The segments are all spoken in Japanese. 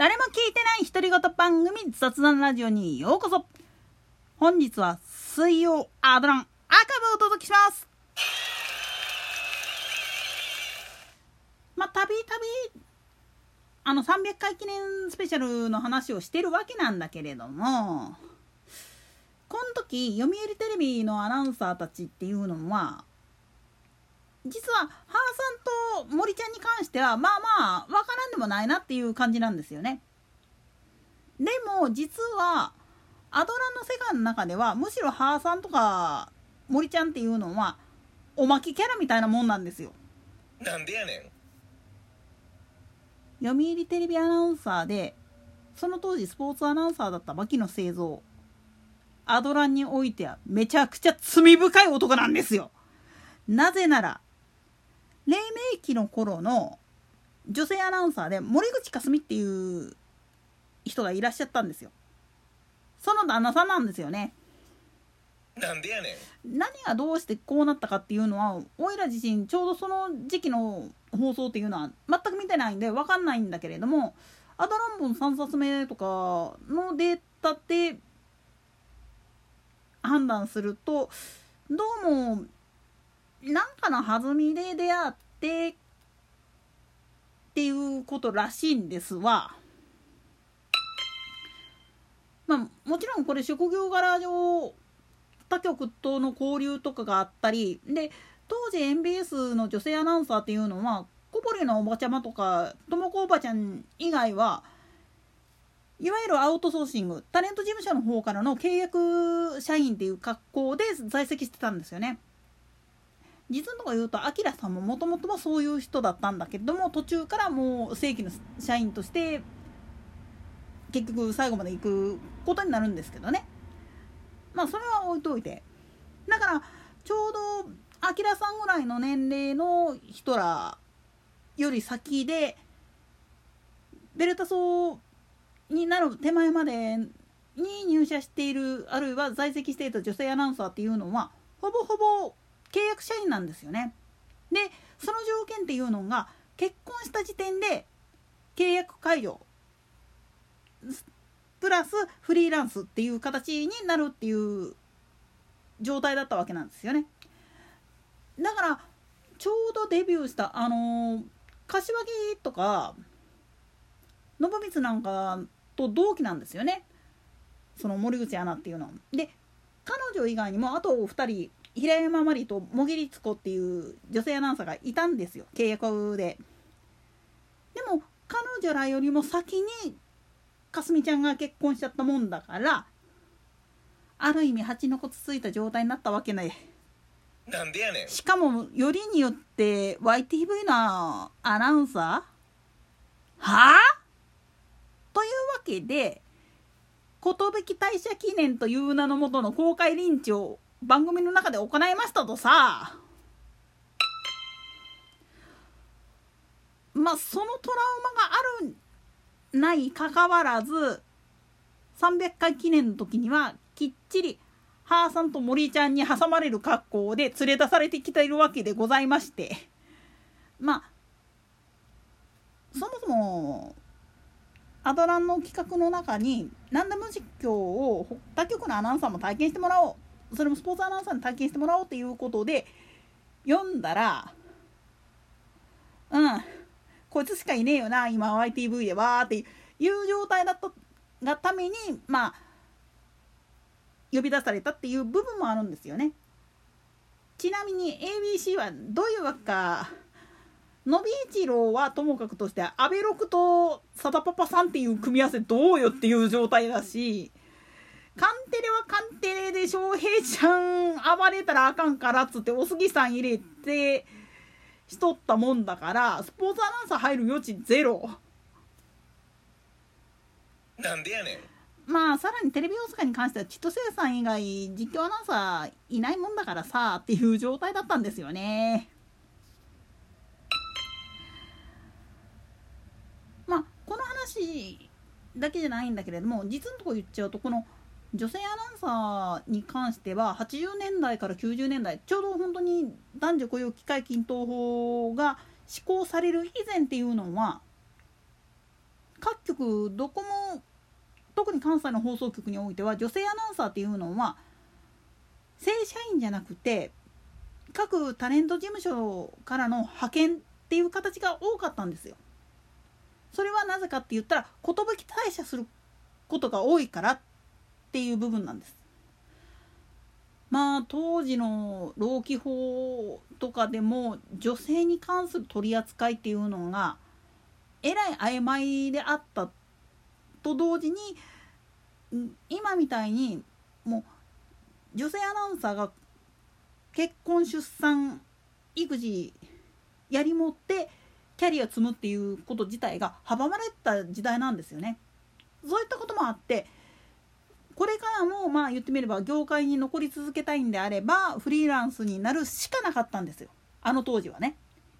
誰も聞いてない独り言番組雑談ラジオにようこそ。本日は水曜アドラン。アーカイブをお届けします。まあたびたびあの300回記念スペシャルの話をしてるわけなんだけれどもこの時読売テレビのアナウンサーたちっていうのは実は母さんと森ちゃんに関してはまあまあ分からんでもないなっていう感じなんですよね。でも実はアドランの世界の中ではむしろ母さんとか森ちゃんっていうのはおまけキャラみたいなもんなんですよ。なんでやねん読売テレビアナウンサーでその当時スポーツアナウンサーだった牧野製造アドランにおいてはめちゃくちゃ罪深い男なんですよ。なぜなら黎明期の頃の女性アナウンサーで森口かすみっていう人がいらっしゃったんですよ。その旦那さんなんですよね。なんでやねん何がどうしてこうなったかっていうのはおいら自身ちょうどその時期の放送っていうのは全く見てないんで分かんないんだけれどもアドラン本3冊目とかのデータで判断するとどうもなんかの弾みで出会ってっていうことらしいんですわ。まあ、もちろんこれ職業柄上他局との交流とかがあったりで当時 MBS の女性アナウンサーっていうのは小堀のおばちゃまとかともこおばちゃん以外はいわゆるアウトソーシングタレント事務所の方からの契約社員っていう格好で在籍してたんですよね。実のとこ言うとアキラさんももともとはそういう人だったんだけども途中からもう正規の社員として結局最後まで行くことになるんですけどね。まあそれは置いといて。だからちょうどアキラさんぐらいの年齢の人らより先でベルタソになる手前までに入社しているあるいは在籍していた女性アナウンサーっていうのはほぼほぼ契約社員なんですよね。でその条件っていうのが結婚した時点で契約解除プラスフリーランスっていう形になるっていう状態だったわけなんですよね。だからちょうどデビューしたあのー、柏木とか信光なんかと同期なんですよねその森口アナっていうのは。で彼女以外にもあと2人平山真理と茂木律子っていう女性アナウンサーがいたんですよ契約で。でも彼女らよりも先にかすみちゃんが結婚しちゃったもんだからある意味蜂の子つついた状態になったわけね。なんでやねん。しかもよりによって YTV のアナウンサー？はあ？というわけで寿大社記念という名のもとの公開リンチを番組の中で行いましたとさ。まあそのトラウマがあるないかかわらず300回記念の時にはきっちり母さんと森ちゃんに挟まれる格好で連れ出されてきているわけでございまして。まあそもそもアドランの企画の中に何でも実況を他局のアナウンサーも体験してもらおう。それもスポーツアナウンサーに体験してもらおうっていうことで読んだらうんこいつしかいねえよな今 YTV でわーっていう状態だったがためにまあ呼び出されたっていう部分もあるんですよね。ちなみに ABC はどういうわけかのび一郎はともかくとして阿部六とさだパパさんっていう組み合わせどうよっていう状態だしカンテレはカンテレで翔平ちゃん暴れたらあかんからっつってお杉さん入れてしとったもんだからスポーツアナウンサー入る余地ゼロ。なんでやねん。まあさらにテレビ大阪に関しては千歳さん以外実況アナウンサーいないもんだからさっていう状態だったんですよね。まあこの話だけじゃないんだけれども実のとこ言っちゃうとこの女性アナウンサーに関しては80年代から90年代ちょうど本当に男女雇用機会均等法が施行される以前っていうのは各局どこも特に関西の放送局においては女性アナウンサーっていうのは正社員じゃなくて各タレント事務所からの派遣っていう形が多かったんですよ。それはなぜかって言ったら寿退社することが多いからっっていう部分なんです。まあ当時の労基法とかでも女性に関する取り扱いっていうのがえらい曖昧であったと同時に今みたいにもう女性アナウンサーが結婚出産育児やりもってキャリア積むっていうこと自体が阻まれた時代なんですよね。そういったこともあってこれからもまあ言ってみれば業界に残り続けたいんであればフリーランスになるしかなかったんですよあの当時はね。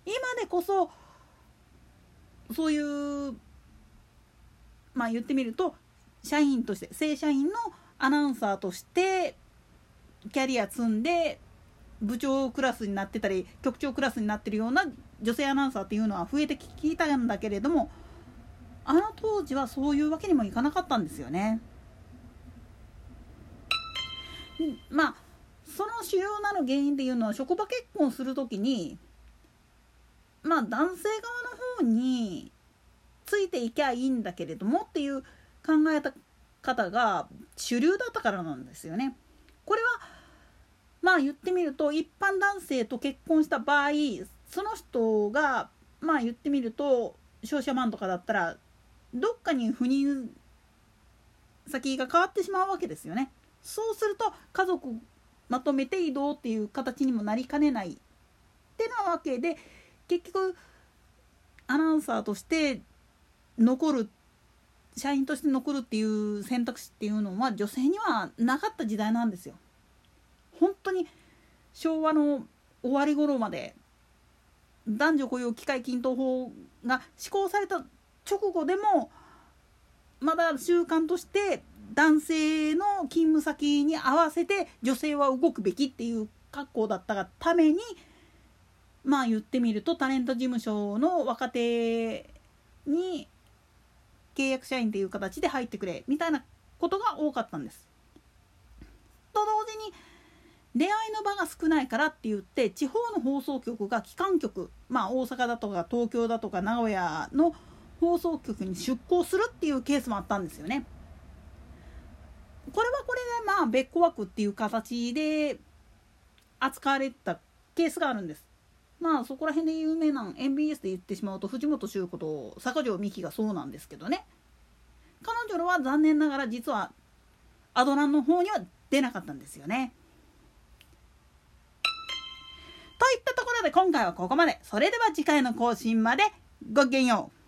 今でこそそういうまあ言ってみると社員として正社員のアナウンサーとしてキャリア積んで部長クラスになってたり局長クラスになってるような女性アナウンサーっていうのは増えてきたんだけれどもあの当時はそういうわけにもいかなかったんですよね。まあその主要なの原因っていうのは職場結婚する時にまあ男性側の方についていきゃいいんだけれどもっていう考え方が主流だったからなんですよね。これはまあ言ってみると一般男性と結婚した場合その人がまあ言ってみると商社マンとかだったらどっかに赴任先が変わってしまうわけですよね。そうすると家族まとめて移動っていう形にもなりかねないってなわけで結局アナウンサーとして残る社員として残るっていう選択肢っていうのは女性にはなかった時代なんですよ。本当に昭和の終わり頃まで男女雇用機会均等法が施行された直後でもまだ習慣として男性の勤務先に合わせて女性は動くべきっていう格好だったがためにまあ言ってみるとタレント事務所の若手に契約社員っていう形で入ってくれみたいなことが多かったんです。と同時に出会いの場が少ないからって言って地方の放送局が機関局まあ大阪だとか東京だとか名古屋の放送局に出向するっていうケースもあったんですよね。これはこれでまあ別個枠っていう形で扱われたケースがあるんです。まあそこら辺で有名な MBS で言ってしまうと藤本修子と坂上美紀がそうなんですけどね彼女は残念ながら実はアドランの方には出なかったんですよね。といったところで今回はここまで。それでは次回の更新までごきげんよう。